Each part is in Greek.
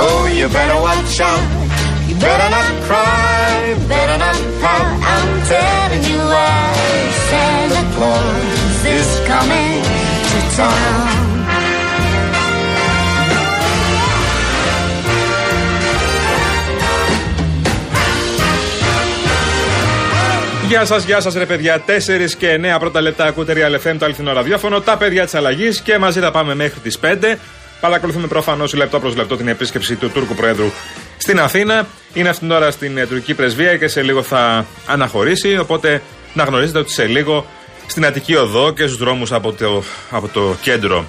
Oh, you better watch out. You better not cry, better not pout. I'm telling you why. Santa Claus is coming to town. Γεια σας, γεια σας, ρε παιδιά. 4 και 9 πρώτα λεπτά ακούτε Real FM, το αληθινό ραδιόφωνο. Τα παιδιά της αλλαγής και μαζί θα πάμε μέχρι τις 5. Παρακολουθούμε προφανώς λεπτό προς λεπτό την επίσκεψη του Τούρκου Προέδρου στην Αθήνα. Είναι αυτήν την ώρα στην ε, τουρκική πρεσβεία και σε λίγο θα αναχωρήσει. Οπότε να γνωρίζετε ότι σε λίγο στην Αττική Οδό και στους δρόμους από το, από το κέντρο,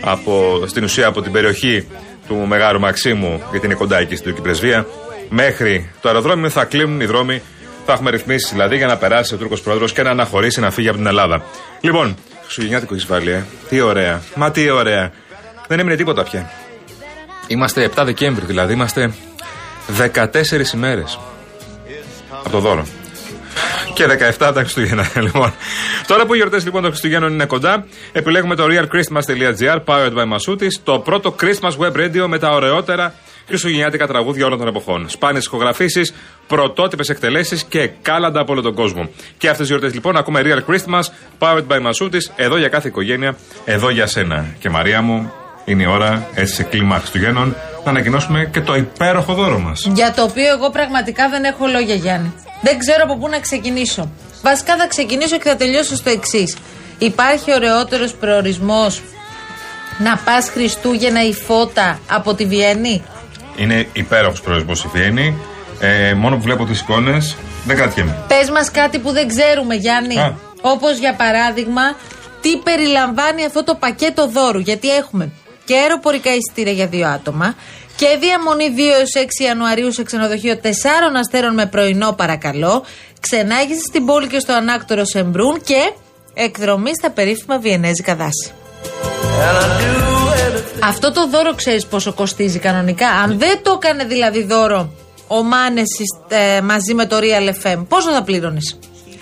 από, στην ουσία από την περιοχή του Μεγάρου Μαξίμου, γιατί είναι κοντά εκεί στην τουρκική πρεσβεία, μέχρι το αεροδρόμιο θα κλείνουν οι δρόμοι θα έχουμε ρυθμίσεις δηλαδή για να περάσει ο Τούρκος πρόεδρος και να αναχωρήσει να φύγει από την Ελλάδα. Λοιπόν, Χριστουγεννιάτικο έχεις βάλει, ε. Τι ωραία. Μα τι ωραία. Δεν έμεινε τίποτα πια. Είμαστε 7 Δεκέμβρη δηλαδή, είμαστε 14 ημέρες από το δώρο. Και 17 τα Χριστούγεννα. Λοιπόν, τώρα που οι γιορτές λοιπόν των Χριστουγέννων είναι κοντά, επιλέγουμε το realchristmas.gr, powered by Masutis, το πρώτο Christmas web radio με τα ωραιότερα χριστουγεννιάτικα τραγούδια όλων των εποχών. Σπάνιες ηχογραφήσεις, πρωτότυπες εκτελέσεις και κάλαντα από όλο τον κόσμο. Και αυτές τις γιορτές λοιπόν ακούμε Real Christmas, powered by Masutis, εδώ για κάθε οικογένεια, εδώ για σένα. Και Μαρία μου, είναι η ώρα έτσι σε κλίμα Χριστουγέννων να ανακοινώσουμε και το υπέροχο δώρο μας. Για το οποίο εγώ πραγματικά δεν έχω λόγια, Γιάννη. Δεν ξέρω από πού να ξεκινήσω. Βασικά θα ξεκινήσω και θα τελειώσω στο εξής. Υπάρχει ωραιότερος προορισμός να πας Χριστούγεννα η φώτα από τη Βιέννη; Είναι υπέροχος προορισμός η Βιέννη. Ε, μόνο που βλέπω τις εικόνες δεν κρατιέμαι. Πες μας κάτι που δεν ξέρουμε, Γιάννη. Α. Όπως για παράδειγμα, τι περιλαμβάνει αυτό το πακέτο δώρου. Γιατί έχουμε και αεροπορικά εισιτήρια για δύο άτομα και διαμονή 2 έως 6 Ιανουαρίου σε ξενοδοχείο 4 αστέρων με πρωινό παρακαλώ, ξενάγηση στην πόλη και στο ανάκτορο Σεμπρούν και εκδρομή στα περίφημα βιενέζικα δάση. Αυτό το δώρο ξέρεις πόσο κοστίζει κανονικά; Αν δεν το έκανε δηλαδή δώρο ο Μάνεσης ε, μαζί με το Real FM, πόσο θα πλήρωνες;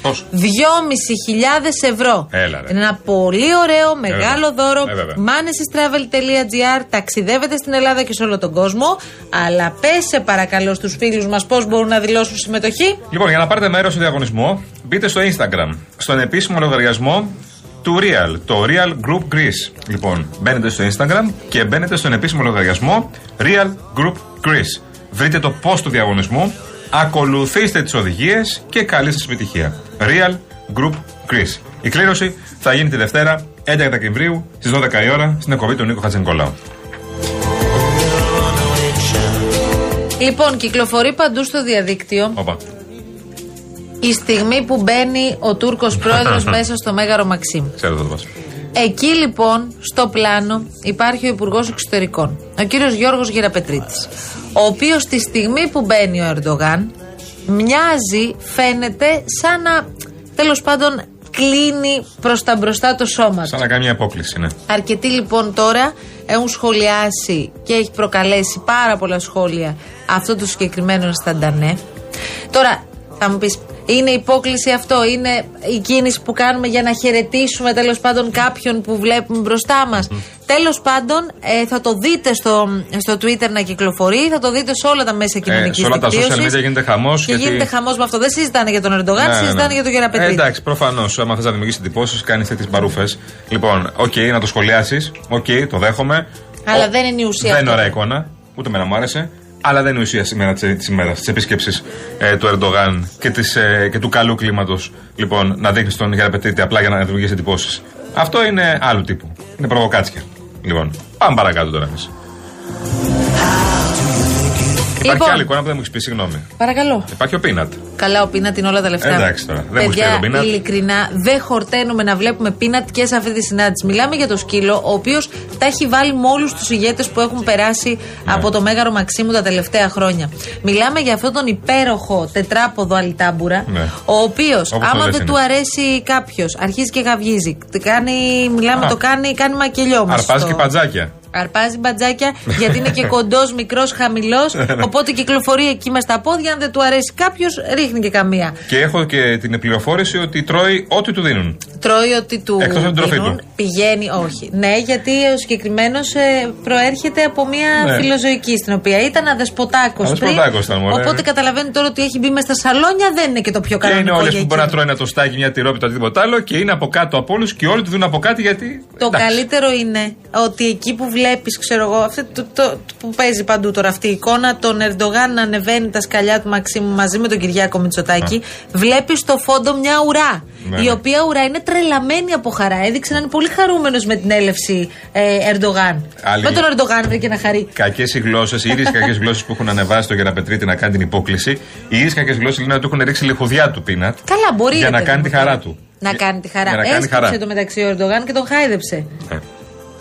Πόσο. 2.500 ευρώ. Έλα, ρε. Είναι ένα πολύ ωραίο, μεγάλο βέβαια. δώρο. Ε, βέβαια. Manesystravel.gr ταξιδεύετε στην Ελλάδα και σε όλο τον κόσμο. Αλλά πέσε παρακαλώ στους φίλους μας πώς μπορούν να δηλώσουν συμμετοχή. Λοιπόν, για να πάρετε μέρος στο διαγωνισμό, μπείτε στο Instagram, στον επίσημο λογαριασμό του Real, το Real Group Greece. Λοιπόν, μπαίνετε στο Instagram και μπαίνετε στον επίσημο λογαριασμό Real Group Greece. Βρείτε το post του διαγωνισμού, ακολουθήστε τις οδηγίες και καλή σας επιτυχία. Real Group Greece. Η κλήρωση θα γίνει τη Δευτέρα 11 Δεκεμβρίου στις 12 η ώρα στην εκπομπή του Νίκο Χατζενικολάου. Λοιπόν, κυκλοφορεί παντού στο διαδίκτυο Όπα. η στιγμή που μπαίνει ο Τούρκος πρόεδρος μέσα στο Μέγαρο Μαξίμ. Ξέρετε το βάζω. Εκεί λοιπόν, στο πλάνο, υπάρχει ο Υπουργός Εξωτερικών, ο κύριος Γιώργος Γεραπετρίτης, ο οποίος τη στιγμή που μπαίνει ο Ερντογάν, μοιάζει, φαίνεται, σαν να, τέλος πάντων, κλείνει προς τα μπροστά το σώμα του. Σαν να κάνει μια απόκληση, ναι. Αρκετοί λοιπόν τώρα έχουν σχολιάσει και έχει προκαλέσει πάρα πολλά σχόλια αυτό το συγκεκριμένο ενσταντανέ. Τώρα θα μου πεις, είναι υπόκλιση αυτό, είναι η κίνηση που κάνουμε για να χαιρετήσουμε τέλος πάντων κάποιον που βλέπουμε μπροστά μας. Τέλος πάντων ε, θα το δείτε στο, στο Twitter να κυκλοφορεί, θα το δείτε σε όλα τα μέσα κοινωνικής Ε, σε όλα τα social δικτύωσης. media γίνεται χαμός, Και γιατί- γίνεται χαμός με αυτό. Δεν συζητάνε για τον Ερντογάν, συζητάνε για τον Γεραπετρίτη. Ε, εντάξει, προφανώς. Άμα θες να δημιουργήσεις εντυπώσεις, κάνεις τέτοιες μπαρούφες. Λοιπόν, οκ, να το σχολιάσεις. Οκ, το δέχομαι. Αλλά Ο- δεν είναι η ουσία Δεν είναι αυτό. ωραία εικόνα. Ούτε με να μου άρεσε. Αλλά δεν είναι η ουσία σήμερα της ημέρας, της επίσκεψης ε, του Ερντογάν και, της, ε, και του καλού κλίματος. Λοιπόν, να δείχνει τον Γεραπετρίτη απλά για να δημιουργήσει εντυπώσεις. Αυτό είναι άλλου τύπου. Είναι προβοκάτσια. Λοιπόν, πάμε παρακάτω τώρα εμείς. Υπάρχει Λοιπόν. άλλη εικόνα που δεν μου έχεις πει, συγγνώμη. Παρακαλώ. Υπάρχει ο Πίνατ. Καλά, ο Πίνατ είναι όλα τα λεφτά. Εντάξει τώρα, δεν μου Παιδιά, στέλνει ο Πίνατ. ειλικρινά, δεν χορταίνουμε να βλέπουμε Πίνατ και σε αυτή τη συνάντηση. Μιλάμε για το σκύλο, ο οποίος τα έχει βάλει με όλους τους ηγέτες που έχουν περάσει Ναι. από το Μέγαρο Μαξίμου τα τελευταία χρόνια. Μιλάμε για αυτόν τον υπέροχο τετράποδο αλιτάμπουρα, Ναι. ο οποίος, Όπως το άμα λες δεν είναι. του αρέσει κάποιος, αρχίζει και γαυγίζει. Κάνει, μιλάμε, Α. το κάνει, κάνει μακελιό μας Αρπάζει στο- και παντζάκια. Αρπάζει μπατζάκια γιατί είναι και κοντός, μικρός, χαμηλός. Οπότε κυκλοφορεί εκεί μες στα πόδια. Αν δεν του αρέσει κάποιος, ρίχνει και καμία. Και έχω και την πληροφόρηση ότι τρώει ό,τι του δίνουν. Τρώει ότι του Εκτός από την τροφή δίνουν, του. πηγαίνει, όχι. Ναι, γιατί ο συγκεκριμένος προέρχεται από μια Ναι. φιλοζωική στην οποία ήταν αδεσποτάκος πριν. Αδεσποτάκος ήταν, μωρέ. Οπότε καταλαβαίνει τώρα ότι έχει μπει μες στα σαλόνια, δεν είναι και το πιο Και κανονικό. είναι όλες για που μπορεί να εκείνο. τρώει ένα τοστάκι, μια τυρόπιτα, οτιδήποτε άλλο και είναι από κάτω από όλους και όλοι του δίνουν από κάτι γιατί. Το εντάξει. καλύτερο είναι ότι εκεί που βλέπεις, ξέρω εγώ, αυτό το, το- το- που παίζει παντού τώρα αυτή η εικόνα, τον Ερντογάν να ανεβαίνει τα σκαλιά του Μαξίμου μαζί με τον Κυριάκο Μητσοτάκη, βλέπεις στο φόντο μια ουρά. Ναι, η ναι. οποία ουρά είναι τρελαμένη από χαρά. Έδειξε να είναι πολύ χαρούμενος με την έλευση ε, Ερντογάν. Άλλη- Με τον Ερντογάν βρήκε να χαρεί. Κακές οι γλώσσες, οι ίδιες κακές γλώσσες που έχουν ανεβάσει το Γεραπετρίτη να κάνει την υπόκληση, οι ίδιες κακές γλώσσες λένε ότι έχουν ρίξει λιχουδιά του πίνατ. Καλά, μπορεί. Για ρε να παιδί κάνει μου, τη χαρά τώρα. του. Να Για- κάνει τη χαρά. για να κάνει Έσκυψε χαρά. το μεταξύ ο Ερντογάν και τον χάιδεψε. Ε,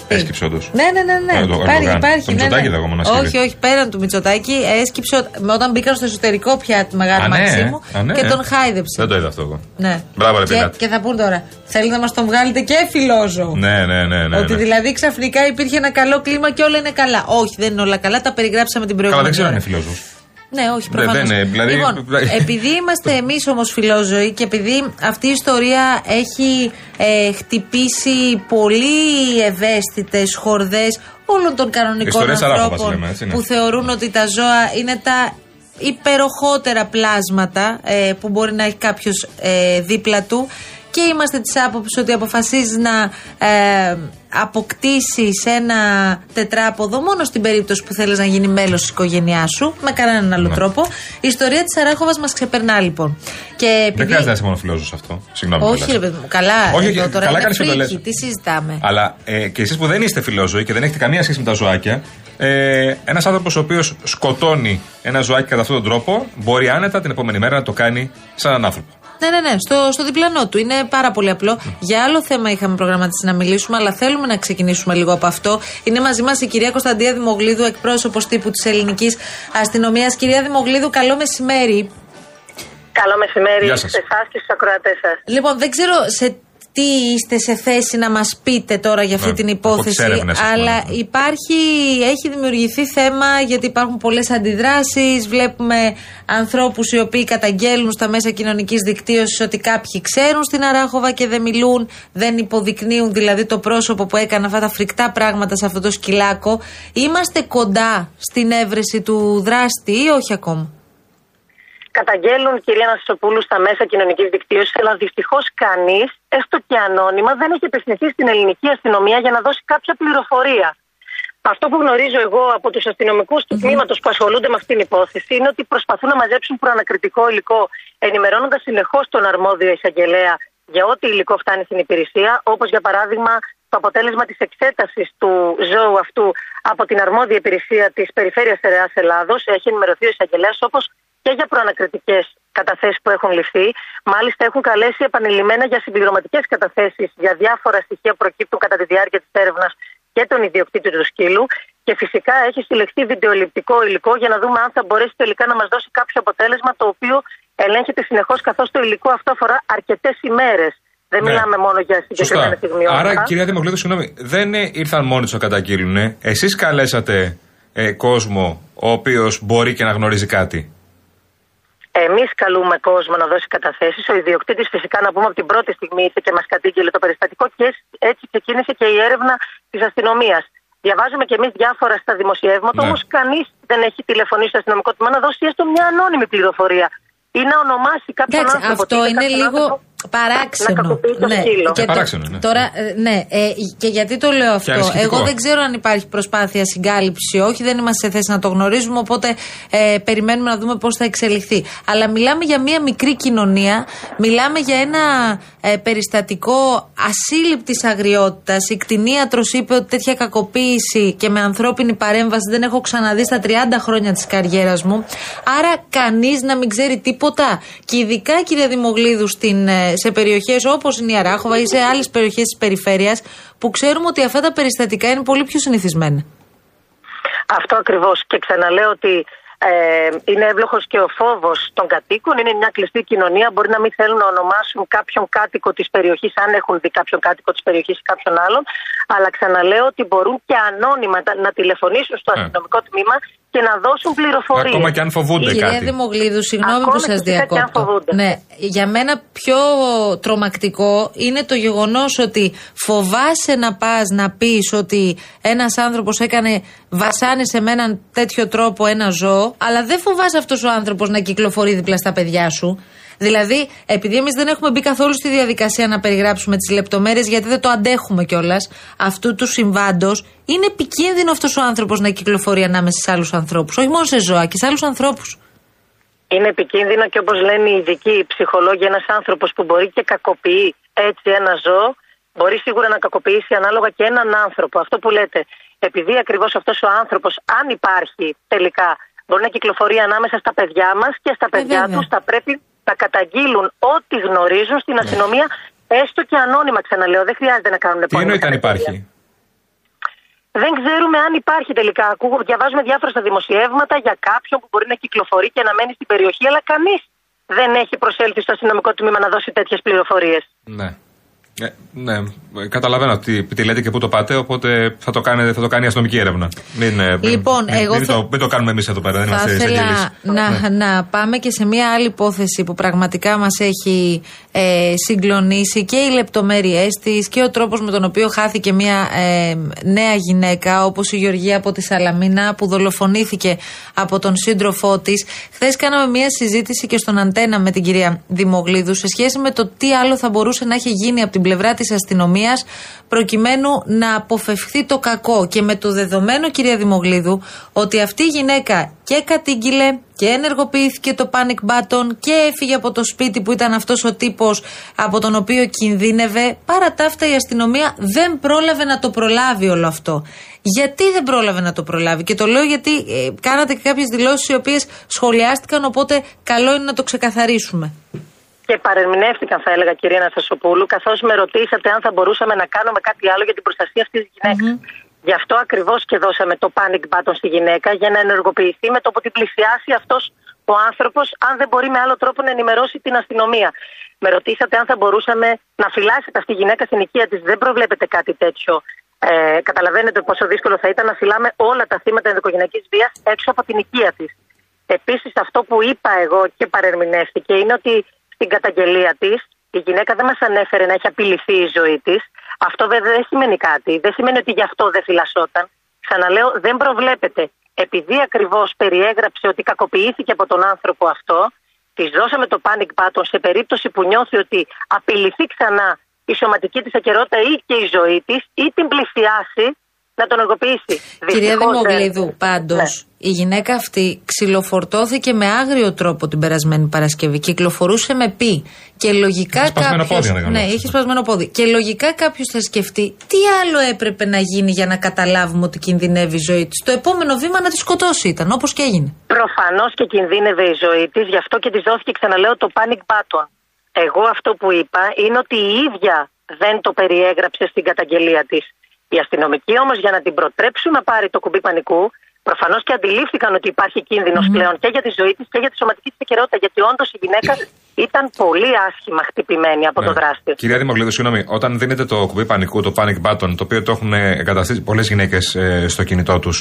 Έσκυψε όντως. Ναι, ναι, ναι. ναι. Ε, το υπάρχει, Ερντογάν. υπάρχει. Το ναι, Μητσοτάκη ναι. δεν ακόμα να σκύβει. Όχι, όχι, πέραν του Μητσοτάκη έσκυψε ο- όταν μπήκαν στο εσωτερικό πια του Μεγάλου Α, ναι, Μαξίμου α, ναι. και τον χάιδεψε. Δεν το είδα αυτό εγώ. Ναι. Μπράβο, ρε και, Πινάτη. και θα πούν τώρα, θέλετε να μας τον βγάλετε και φιλόζω. Ναι, ναι, ναι. ναι, Ότι ναι. δηλαδή ξαφνικά υπήρχε ένα καλό κλίμα και όλα είναι καλά. Όχι, δεν είναι όλα καλά, τα περιγράψαμε την Καλά, προηγούμενη. δεν ξέρω αν ώρα. είναι φιλόζωος. Ναι, όχι, Δεν- προφανώς. δεν είναι, δηλαδή- Λοιπόν, επειδή είμαστε εμείς όμω φιλόζωοι και επειδή αυτή η ιστορία έχει ε, χτυπήσει πολύ ευαίσθητες χορδές όλων των κανονικών Ιστορία Σαράποβας ανθρώπων λέμε, έτσι, ναι. που θεωρούν ότι τα ζώα είναι τα υπεροχότερα πλάσματα ε, που μπορεί να έχει κάποιος δίπλα του και είμαστε της άποψης ότι αποφασίζεις να ε, αποκτήσεις ένα τετράποδο μόνο στην περίπτωση που θέλεις να γίνει μέλος της οικογένειάς σου με κανέναν άλλο Ναι. τρόπο. Η ιστορία της Αράχοβας μας ξεπερνά λοιπόν. Και Δεν επειδή... χρειάζεται να είσαι μόνο φιλόζωος αυτό. Συγγνώμη. Όχι κιόλας. ρε παιδί μου, καλά, Όχι, εδώ όχι, τώρα καλά είναι κάνεις και το φρίκι, λες. τι συζητάμε; Αλλά ε, και εσείς που δεν είστε φιλόζωοι και δεν έχετε καμία σχέση με τα ζωάκια, ε, ένας άνθρωπος ο οποίος σκοτώνει ένα ζωάκι κατά αυτόν τον τρόπο, μπορεί άνετα την επόμενη μέρα να το κάνει σαν έναν άνθρωπο. Ναι, ναι, ναι, στο, στο διπλανό του. Είναι πάρα πολύ απλό. Για άλλο θέμα είχαμε προγραμματίσει να μιλήσουμε, αλλά θέλουμε να ξεκινήσουμε λίγο από αυτό. Είναι μαζί μας η κυρία Κωνσταντία Δημογλίδου, εκπρόσωπος τύπου της ελληνικής αστυνομίας. Κυρία Δημογλίδου, καλό μεσημέρι. Καλό μεσημέρι Γεια σε σας. εσάς και στους ακροατές σας. Λοιπόν, δεν ξέρω σε τι είστε σε θέση να μας πείτε τώρα για αυτή Ναι, την από τις υπόθεση, έρευνες, ας πούμε, αλλά ναι. υπάρχει, έχει δημιουργηθεί θέμα γιατί υπάρχουν πολλές αντιδράσεις, βλέπουμε ανθρώπους οι οποίοι καταγγέλνουν στα μέσα κοινωνικής δικτύωσης ότι κάποιοι ξέρουν στην Αράχοβα και δεν μιλούν, δεν υποδεικνύουν δηλαδή το πρόσωπο που έκανε αυτά τα φρικτά πράγματα σε αυτό το σκυλάκο. Είμαστε κοντά στην έβρεση του δράστη ή όχι ακόμα; Καταγγέλνουν κυρία Νασισοπούλου στα μέσα κοινωνικής δικτύωσης, αλλά δυστυχώς κανείς, έστω και ανώνυμα, δεν έχει επιστηθεί στην ελληνική αστυνομία για να δώσει κάποια πληροφορία. Αυτό που γνωρίζω εγώ από τους αστυνομικούς του τμήματος που ασχολούνται με αυτήν την υπόθεση είναι ότι προσπαθούν να μαζέψουν προανακριτικό υλικό, ενημερώνοντας συνεχώς τον αρμόδιο εισαγγελέα για ό,τι υλικό φτάνει στην υπηρεσία, όπως για παράδειγμα το αποτέλεσμα της εξέτασης του ζώου αυτού από την αρμόδια υπηρεσία της Περιφέρειας Τερεά Ελλάδος. Έχει ενημερωθεί ο εισαγγελέας, όπως και για προανακριτικές καταθέσεις που έχουν ληφθεί. Μάλιστα, έχουν καλέσει επανειλημμένα για συμπληρωματικές καταθέσεις για διάφορα στοιχεία που προκύπτουν κατά τη διάρκεια της έρευνας και τον ιδιοκτήτη του σκύλου. Και φυσικά έχει συλλεχθεί βιντεοληπτικό υλικό για να δούμε αν θα μπορέσει τελικά να μας δώσει κάποιο αποτέλεσμα το οποίο ελέγχεται συνεχώς, καθώς το υλικό αυτό αφορά αρκετές ημέρες. Δεν Ναι. μιλάμε μόνο για συγκεκριμένα Σωστά. στιγμιότυπα. Άρα, κυρία Δημοκλήτου, συγγνώμη, δεν ε, ήρθαν μόνοι του να καταγγείλουν. Εσείς καλέσατε ε, κόσμο ο οποίος μπορεί και να γνωρίζει κάτι. Εμείς καλούμε κόσμο να δώσει καταθέσεις. Ο ιδιοκτήτης, φυσικά, να πούμε από την πρώτη στιγμή ήρθε και μας κατήγγειλε το περιστατικό και έτσι ξεκίνησε και η έρευνα της αστυνομίας. Διαβάζουμε και εμείς διάφορα στα δημοσιεύματα, Ναι. όμως κανείς δεν έχει τηλεφωνήσει στο αστυνομικό τμήμα να δώσει έστω μια ανώνυμη πληροφορία ή να ονομάσει κάποιον Εντάξει, άνθρωπο. αυτό είτε είναι κάποιον λίγο. άνθρωπο- Παράξενο. Να κακοποιείς το ναι. σκύλο. Και Ε, το- παράξενο, ναι. Τώρα, ε, ναι, ε, και γιατί το λέω αυτό; ανησυχητικό. Εγώ δεν ξέρω αν υπάρχει προσπάθεια συγκάλυψη ή όχι, δεν είμαστε σε θέση να το γνωρίζουμε, οπότε ε, περιμένουμε να δούμε πώς θα εξελιχθεί. Αλλά μιλάμε για μια μικρή κοινωνία, μιλάμε για ένα ε, περιστατικό ασύλληπτης αγριότητας. Η κτηνίατρο είπε ότι τέτοια κακοποίηση και με ανθρώπινη παρέμβαση δεν έχω ξαναδεί στα 30 χρόνια της καριέρας μου. Άρα κανείς να μην ξέρει τίποτα. Και ειδικά, κύριε Δημογλίδου, στην, ε, σε περιοχές όπως είναι η Αράχοβα ή σε άλλες περιοχές της περιφέρειας, που ξέρουμε ότι αυτά τα περιστατικά είναι πολύ πιο συνηθισμένα. Αυτό ακριβώς. Και ξαναλέω ότι ε, είναι εύλογος και ο φόβος των κατοίκων. Είναι μια κλειστή κοινωνία. Μπορεί να μην θέλουν να ονομάσουν κάποιον κάτοικο της περιοχής, αν έχουν δει κάποιον κάτοικο της περιοχής ή κάποιον άλλον. Αλλά ξαναλέω ότι μπορούν και ανώνυμα τα- να τηλεφωνήσουν στο Ε. αστυνομικό τμήμα και να δώσουν πληροφορίες. Ακόμα και αν φοβούνται Κυρία κάτι. Δημογλίδου, συγγνώμη Ακόμα που σας και φυσικά και αν διακόπτω. φοβούνται. Ναι, για μένα πιο τρομακτικό είναι το γεγονός ότι φοβάσαι να πας να πεις ότι ένας άνθρωπος έκανε βασάνισε με έναν τέτοιο τρόπο ένα ζώο, αλλά δεν φοβάσαι αυτός ο άνθρωπος να κυκλοφορεί δίπλα στα παιδιά σου. Δηλαδή, επειδή εμείς δεν έχουμε μπει καθόλου στη διαδικασία να περιγράψουμε τις λεπτομέρειες, γιατί δεν το αντέχουμε κιόλας αυτού του συμβάντος, είναι επικίνδυνο αυτός ο άνθρωπος να κυκλοφορεί ανάμεσα σε άλλους ανθρώπους. Όχι μόνο σε ζώα, και σε άλλους ανθρώπους. Είναι επικίνδυνο και όπως λένε οι ειδικοί οι ψυχολόγοι, ένας άνθρωπος που μπορεί και κακοποιεί έτσι ένα ζώο, μπορεί σίγουρα να κακοποιήσει ανάλογα και έναν άνθρωπο. Αυτό που λέτε, επειδή ακριβώς αυτός ο άνθρωπος, αν υπάρχει τελικά, μπορεί να κυκλοφορεί ανάμεσα στα παιδιά μας και στα παιδιά βέβαια. του, θα πρέπει να καταγγείλουν ό,τι γνωρίζουν στην αστυνομία, έστω και ανώνυμα, ξαναλέω. Δεν χρειάζεται να κάνουν Τι επώνυμα εννοείται αν καταγγελία. υπάρχει; Δεν ξέρουμε αν υπάρχει τελικά. Ακούγω, διαβάζουμε διάφορα στα δημοσιεύματα για κάποιον που μπορεί να κυκλοφορεί και να μένει στην περιοχή, αλλά κανείς δεν έχει προσέλθει στο αστυνομικό τμήμα να δώσει τέτοιες πληροφορίες. Ναι. Ε, ναι, ε, καταλαβαίνω τι, τι λέτε και πού το πάτε, οπότε θα το, κάνετε, θα το κάνει η αστυνομική έρευνα. Μην, ε, Λοιπόν, μην, εγώ μην, θα- το, μην το κάνουμε εμείς εδώ πέρα, δεν Θα είμαστε ήθελα εισαγγελείς. να, να πάμε και σε μια άλλη υπόθεση που πραγματικά μας έχει ε, συγκλονίσει και οι λεπτομέρειές της και ο τρόπος με τον οποίο χάθηκε μια ε, νέα γυναίκα όπως η Γεωργία από τη Σαλαμίνα που δολοφονήθηκε από τον σύντροφό της. Χθες κάναμε μια συζήτηση και στον Αντένα με την κυρία Δημογλίδου σε σχέση με το τι άλλο θα μπορούσε να έχει γίνει από την πλευρά της αστυνομίας προκειμένου να αποφευχθεί το κακό και με το δεδομένο κυρία Δημογλίδου ότι αυτή η γυναίκα και κατήγγειλε και ενεργοποιήθηκε το panic button και έφυγε από το σπίτι που ήταν αυτός ο τύπος από τον οποίο κινδύνευε παρά τα αυτά η αστυνομία δεν πρόλαβε να το προλάβει όλο αυτό. Γιατί δεν πρόλαβε να το προλάβει; Και το λέω γιατί ε, κάνατε και κάποιες δηλώσεις οι οποίες σχολιάστηκαν οπότε καλό είναι να το ξεκαθαρίσουμε. Και παρεμηνεύτηκαν, θα έλεγα, κυρία Αναστασοπούλου, καθώς με ρωτήσατε αν θα μπορούσαμε να κάνουμε κάτι άλλο για την προστασία αυτής της γυναίκας. Γι' αυτό ακριβώς και δώσαμε το panic button στη γυναίκα, για να ενεργοποιηθεί με το που την πλησιάσει αυτός ο άνθρωπος, αν δεν μπορεί με άλλο τρόπο να ενημερώσει την αστυνομία. Με ρωτήσατε αν θα μπορούσαμε να φυλάσσετε αυτή τη γυναίκα στην οικία της. Δεν προβλέπετε κάτι τέτοιο. Ε, καταλαβαίνετε πόσο δύσκολο θα ήταν να φυλάμε όλα τα θύματα ενδοκογενειακή βίας έξω από την οικία της. Επίσης, αυτό που είπα εγώ και παρερμηνεύτηκε είναι ότι στην καταγγελία της η γυναίκα δεν μας ανέφερε να έχει απειληθεί η ζωή της. Αυτό βέβαια δεν σημαίνει κάτι. Δεν σημαίνει ότι γι' αυτό δεν φυλασσόταν. Ξαναλέω, δεν προβλέπεται. Επειδή ακριβώς περιέγραψε ότι κακοποιήθηκε από τον άνθρωπο αυτό, της δώσαμε το panic button σε περίπτωση που νιώθει ότι απειληθεί ξανά η σωματική της ακαιρότητα ή και η ζωή της ή την πλησιάσει να τον ενεργοποιήσει. Κυρία Δυστυχώς, ε, Δημογλίδου, πάντως, ναι. Η γυναίκα αυτή ξυλοφορτώθηκε με άγριο τρόπο την περασμένη Παρασκευή. Κυκλοφορούσε με πι. Και λογικά Είχε σπασμένο κάποιο. πόδι, αν δεν κάνω Ναι, λάθος. είχε σπασμένο πόδι. Και λογικά κάποιος θα σκεφτεί τι άλλο έπρεπε να γίνει για να καταλάβουμε ότι κινδυνεύει η ζωή της. Το επόμενο βήμα να τη σκοτώσει ήταν, όπως και έγινε. Προφανώς και κινδύνευε η ζωή της, γι' αυτό και της δόθηκε, ξαναλέω, το panic button. Εγώ αυτό που είπα είναι ότι η ίδια δεν το περιέγραψε στην καταγγελία της. Οι αστυνομικοί όμως για να την προτρέψουν να πάρει το κουμπί πανικού, προφανώς και αντιλήφθηκαν ότι υπάρχει κίνδυνος πλέον και για τη ζωή της και για τη σωματική της ακαιρεότητα. Γιατί όντως η γυναίκα ήταν πολύ άσχημα χτυπημένη από το Ναι. δράστη. Κυρία Δημογλίδου, συγγνώμη, όταν δίνετε το κουμπί πανικού, το panic button, το οποίο το έχουν εγκαταστήσει πολλές γυναίκες στο κινητό τους,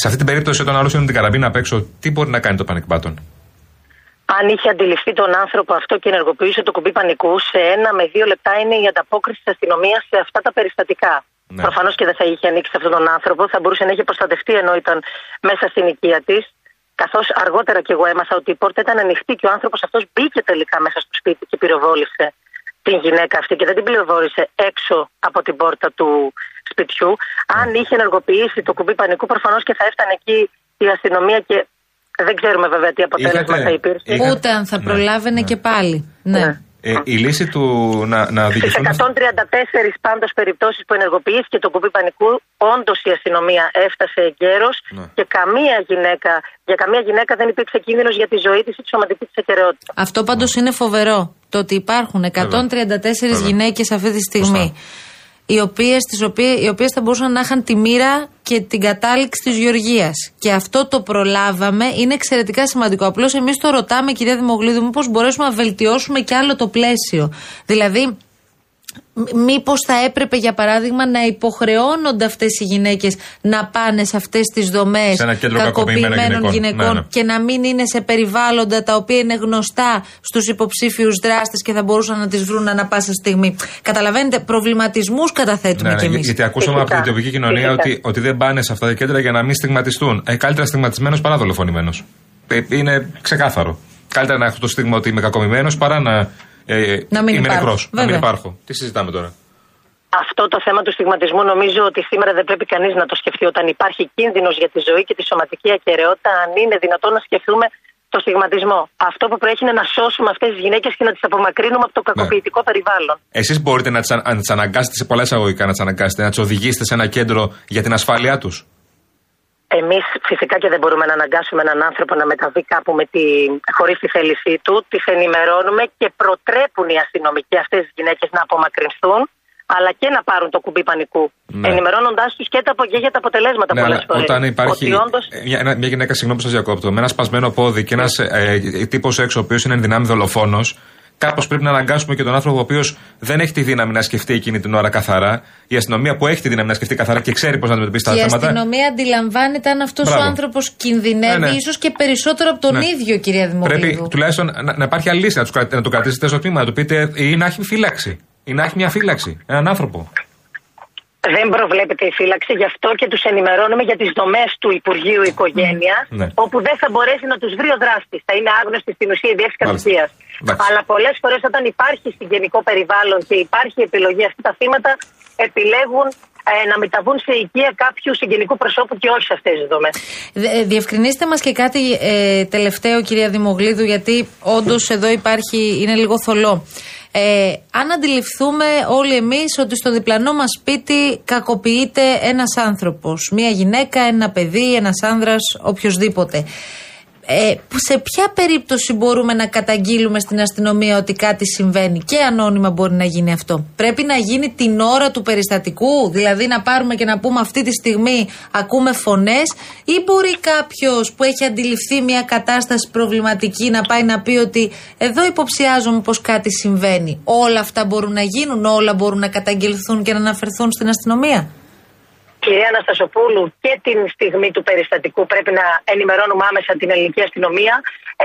σε αυτή την περίπτωση, όταν άλλος είναι την καραμπίνα απ' έξω, τι μπορεί να κάνει το panic button; Αν είχε αντιληφθεί τον άνθρωπο αυτό και ενεργοποιούσε το κουμπί πανικού, σε ένα με δύο λεπτά είναι η ανταπόκριση της αστυνομίας σε αυτά τα περιστατικά. Ναι. Προφανώς και δεν θα είχε ανοίξει αυτόν τον άνθρωπο, θα μπορούσε να είχε προστατευτεί ενώ ήταν μέσα στην οικία της. Καθώς αργότερα κι εγώ έμαθα ότι η πόρτα ήταν ανοιχτή και ο άνθρωπος αυτός μπήκε τελικά μέσα στο σπίτι και πυροβόλησε την γυναίκα αυτή και δεν την πυροβόλησε έξω από την πόρτα του σπιτιού. Αν είχε ενεργοποιήσει το κουμπί πανικού, προφανώς και θα έφτανε εκεί η αστυνομία και δεν ξέρουμε βέβαια τι αποτέλεσμα Είχατε- θα υπήρχε. είχα- Ούτε αν θα Ναι, προλάβαινε ναι. και πάλι. Ναι. Ναι. Ε, η λύση του να, να Στι οδηγηθούν. 134 πάντως περιπτώσεις που ενεργοποιήθηκε το κουμπί πανικού, όντως η αστυνομία έφτασε εγκαίρως Ναι. και καμία γυναίκα, για καμία γυναίκα δεν υπήρξε κίνδυνος για τη ζωή της ή τη σωματικής της ακαιρεότητας. Αυτό πάντως είναι φοβερό. Το ότι υπάρχουν 134 Βέβαια. γυναίκες αυτή τη στιγμή. Οι οποίες, τις οποίες, οι οποίες θα μπορούσαν να είχαν τη μοίρα και την κατάληξη της Γεωργίας. Και αυτό το προλάβαμε, είναι εξαιρετικά σημαντικό. Απλώς εμείς το ρωτάμε κυρία Δημογλίδου μήπως μπορέσουμε να βελτιώσουμε κι άλλο το πλαίσιο. Δηλαδή Μήπως θα έπρεπε, για παράδειγμα, να υποχρεώνονται αυτές οι γυναίκες να πάνε σε αυτές τις δομές Σε ένα κέντρο κακοποιημένων γυναικών. Ναι, ναι. και να μην είναι σε περιβάλλοντα τα οποία είναι γνωστά στους υποψήφιους δράστες και θα μπορούσαν να τις βρουν ανά πάσα στιγμή. Καταλαβαίνετε, προβληματισμούς καταθέτουμε Ναι, κι ναι, εμείς. γιατί ακούσαμε από την Φυσικά. τοπική κοινωνία Φυσικά. ότι, ότι δεν πάνε σε αυτά τα κέντρα για να μην στιγματιστούν. Ε, καλύτερα στιγματισμένος παρά δολοφονημένος. Ε, είναι ξεκάθαρο. Καλύτερα να έχω το στίγμα ότι είμαι κακομοιμένο παρά να, ε, Να μην είμαι υπάρχω. νεκρός. Να μην Βέβαια. υπάρχω. Τι συζητάμε τώρα; Αυτό το θέμα του στιγματισμού νομίζω ότι σήμερα δεν πρέπει κανείς να το σκεφτεί όταν υπάρχει κίνδυνος για τη ζωή και τη σωματική ακαιρεότητα, αν είναι δυνατόν να σκεφτούμε το στιγματισμό. Αυτό που πρέπει είναι να σώσουμε αυτές τις γυναίκες και να τις απομακρύνουμε από το κακοποιητικό περιβάλλον. Εσείς μπορείτε να τις αναγκάσετε σε πολλά εισαγωγικά να τις αναγκάσετε, να τις οδηγήσετε σε ένα κέντρο για την ασφάλειά τους. Εμείς φυσικά και δεν μπορούμε να αναγκάσουμε έναν άνθρωπο να μεταβεί κάπου με τη, χωρίς τη θέλησή του. Τις ενημερώνουμε και προτρέπουν οι αστυνομικοί αυτές τις γυναίκες να απομακρυνθούν, αλλά και να πάρουν το κουμπί πανικού. Ναι. Ενημερώνοντάς τους και, τα, και για τα αποτελέσματα Ναι, πολλές αλλά φορές. όταν υπάρχει Ότι όντως, μια, ένα- μια γυναίκα, συγγνώμη που σας διακόπτω, με ένα σπασμένο πόδι και ένας ε, τύπος έξω, ο οποίος είναι εν δυνάμει δολοφόνος, κάπως πρέπει να αναγκάσουμε και τον άνθρωπο ο οποίος δεν έχει τη δύναμη να σκεφτεί εκείνη την ώρα καθαρά. Η αστυνομία που έχει τη δύναμη να σκεφτεί καθαρά και ξέρει πώς να αντιμετωπίσει τα Και η θέματα. αστυνομία αντιλαμβάνεται αν αυτός ο Μπράβο. άνθρωπος κινδυνεύει, Ναι, ναι. ίσως και περισσότερο από τον Ναι. ίδιο, κυρία Δημοκρατή. Πρέπει τουλάχιστον να, να υπάρχει άλλη λύση, να, τους κρα- να το κρατήσετε στο τμήμα, να του πείτε ή να έχει φύλαξη. Ή να έχει μια φύλαξη. Έναν άνθρωπο. Δεν προβλέπεται η φύλαξη, γι' αυτό και τους ενημερώνουμε για τις δομές του Υπουργείου Οικογένειας, Ναι. όπου δεν θα μπορέσει να τους βρει ο δράστης. Θα είναι άγνωστη στην ουσία η διεύθυνση Μάλιστα. κατευθεία. Εντάξει. Αλλά πολλές φορές όταν υπάρχει συγγενικό περιβάλλον και υπάρχει επιλογή, αυτά τα θύματα επιλέγουν ε, να μεταβούν σε οικία κάποιου συγγενικού προσώπου και όχι σε αυτές τις δομές. Δε- ε, Διευκρινίστε μας και κάτι ε, τελευταίο κυρία Δημογλίδου γιατί όντως εδώ υπάρχει, είναι λίγο θολό. Ε, αν αντιληφθούμε όλοι εμείς ότι στο διπλανό μας σπίτι κακοποιείται ένας άνθρωπος, μία γυναίκα, ένα παιδί, ένας άνδρας, οποιοδήποτε. Ε, σε ποια περίπτωση μπορούμε να καταγγείλουμε στην αστυνομία ότι κάτι συμβαίνει και ανώνυμα μπορεί να γίνει αυτό; Πρέπει να γίνει την ώρα του περιστατικού, δηλαδή να πάρουμε και να πούμε αυτή τη στιγμή ακούμε φωνές ή μπορεί κάποιος που έχει αντιληφθεί μια κατάσταση προβληματική να πάει να πει ότι εδώ υποψιάζομαι πως κάτι συμβαίνει. Όλα αυτά μπορούν να γίνουν, όλα μπορούν να καταγγελθούν και να αναφερθούν στην αστυνομία; Κυρία Αναστασοπούλου, και την στιγμή του περιστατικού πρέπει να ενημερώνουμε άμεσα την ελληνική αστυνομία.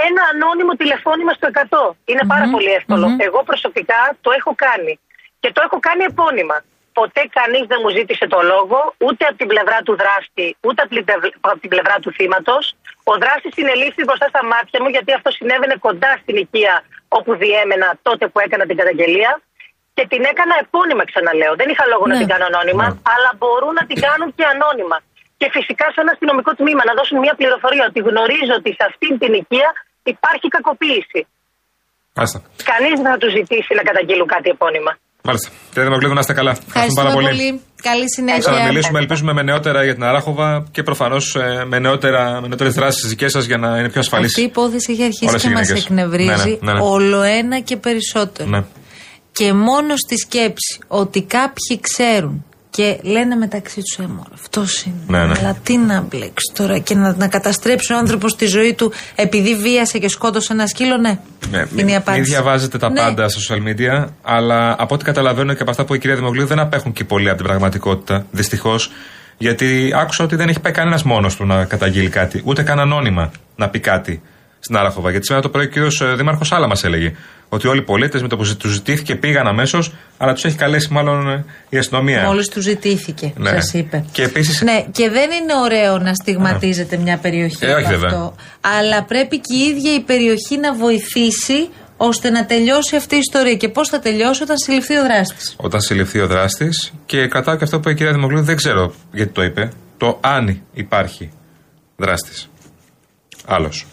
Ένα ανώνυμο τηλεφώνημα στο 100. Είναι πάρα πολύ εύκολο. Εγώ προσωπικά το έχω κάνει. Και το έχω κάνει επώνυμα. Ποτέ κανείς δεν μου ζήτησε το λόγο, ούτε από την πλευρά του δράστη, ούτε από την πλευ- από την πλευρά του θύματος. Ο δράστης συνελήφθη μπροστά στα μάτια μου, γιατί αυτό συνέβαινε κοντά στην οικία όπου διέμενα τότε που έκανα την καταγγελία. Και την έκανα επώνυμα, ξαναλέω. Δεν είχα λόγο να Ναι. την κάνω ανώνυμα, Ναι. αλλά μπορούν να την κάνουν και ανώνυμα. Και φυσικά σε ένα αστυνομικό τμήμα να δώσουν μια πληροφορία ότι γνωρίζω ότι σε αυτήν την οικία υπάρχει κακοποίηση. Μάλιστα. Κανείς δεν θα τους ζητήσει να καταγγείλουν κάτι επώνυμα. Μάλιστα. Κύριε Δημοκλήδου, να είστε καλά. Ευχαριστούμε πάρα πολύ. Καλή Θα συνέχεια. ξαναμιλήσουμε, ελπίζουμε με νεότερα για την Αράχοβα και προφανώς με, νεότερα, με νεότερες δράσεις δικές σας για να είναι πιο ασφαλής. Αυτή η υπόθεση έχει αρχίσει Όλες οι και μας γυναίκες. εκνευρίζει Ναι, ναι, ναι, ναι. όλο ένα και περισσότερο. Ναι. Και μόνο στη σκέψη ότι κάποιοι ξέρουν και λένε μεταξύ τους έμορα. Αυτός είναι. Ναι, ναι. Αλλά τι να μπλέξει τώρα και να, να καταστρέψει ο άνθρωπος τη ζωή του επειδή βίασε και σκότωσε ένα σκύλο, ναι. Ναι, είναι μην, η απάντηση. μην διαβάζετε τα Ναι. πάντα στα social media, αλλά από ό,τι καταλαβαίνω και από αυτά που η κυρία Δημοκλήδου δεν απέχουν και πολύ από την πραγματικότητα. Δυστυχώς. Γιατί άκουσα ότι δεν έχει πάει κανένας μόνος του να καταγγείλει κάτι, ούτε καν ανώνυμα να πει κάτι. Στην Άραχοβα. Γιατί σήμερα το πρωί ο κύριος Δήμαρχο Άλλα μας έλεγε ότι όλοι οι πολίτες με το που τους ζητήθηκε πήγαν αμέσως, αλλά τους έχει καλέσει μάλλον ε, η αστυνομία. Μόλις τους ζητήθηκε, Ναι. σας είπε. Και επίσης- Ναι, και δεν είναι ωραίο να στιγματίζεται μια περιοχή Ε, όχι από βέβαια. αυτό. Αλλά πρέπει και η ίδια η περιοχή να βοηθήσει ώστε να τελειώσει αυτή η ιστορία. Και πώς θα τελειώσει όταν συλληφθεί ο δράστης. Όταν συλληφθεί ο δράστης και κρατάω και αυτό που είπε η κυρία Δημοκλήδη, δεν ξέρω γιατί το είπε. Το αν υπάρχει δράστης. Άλλος.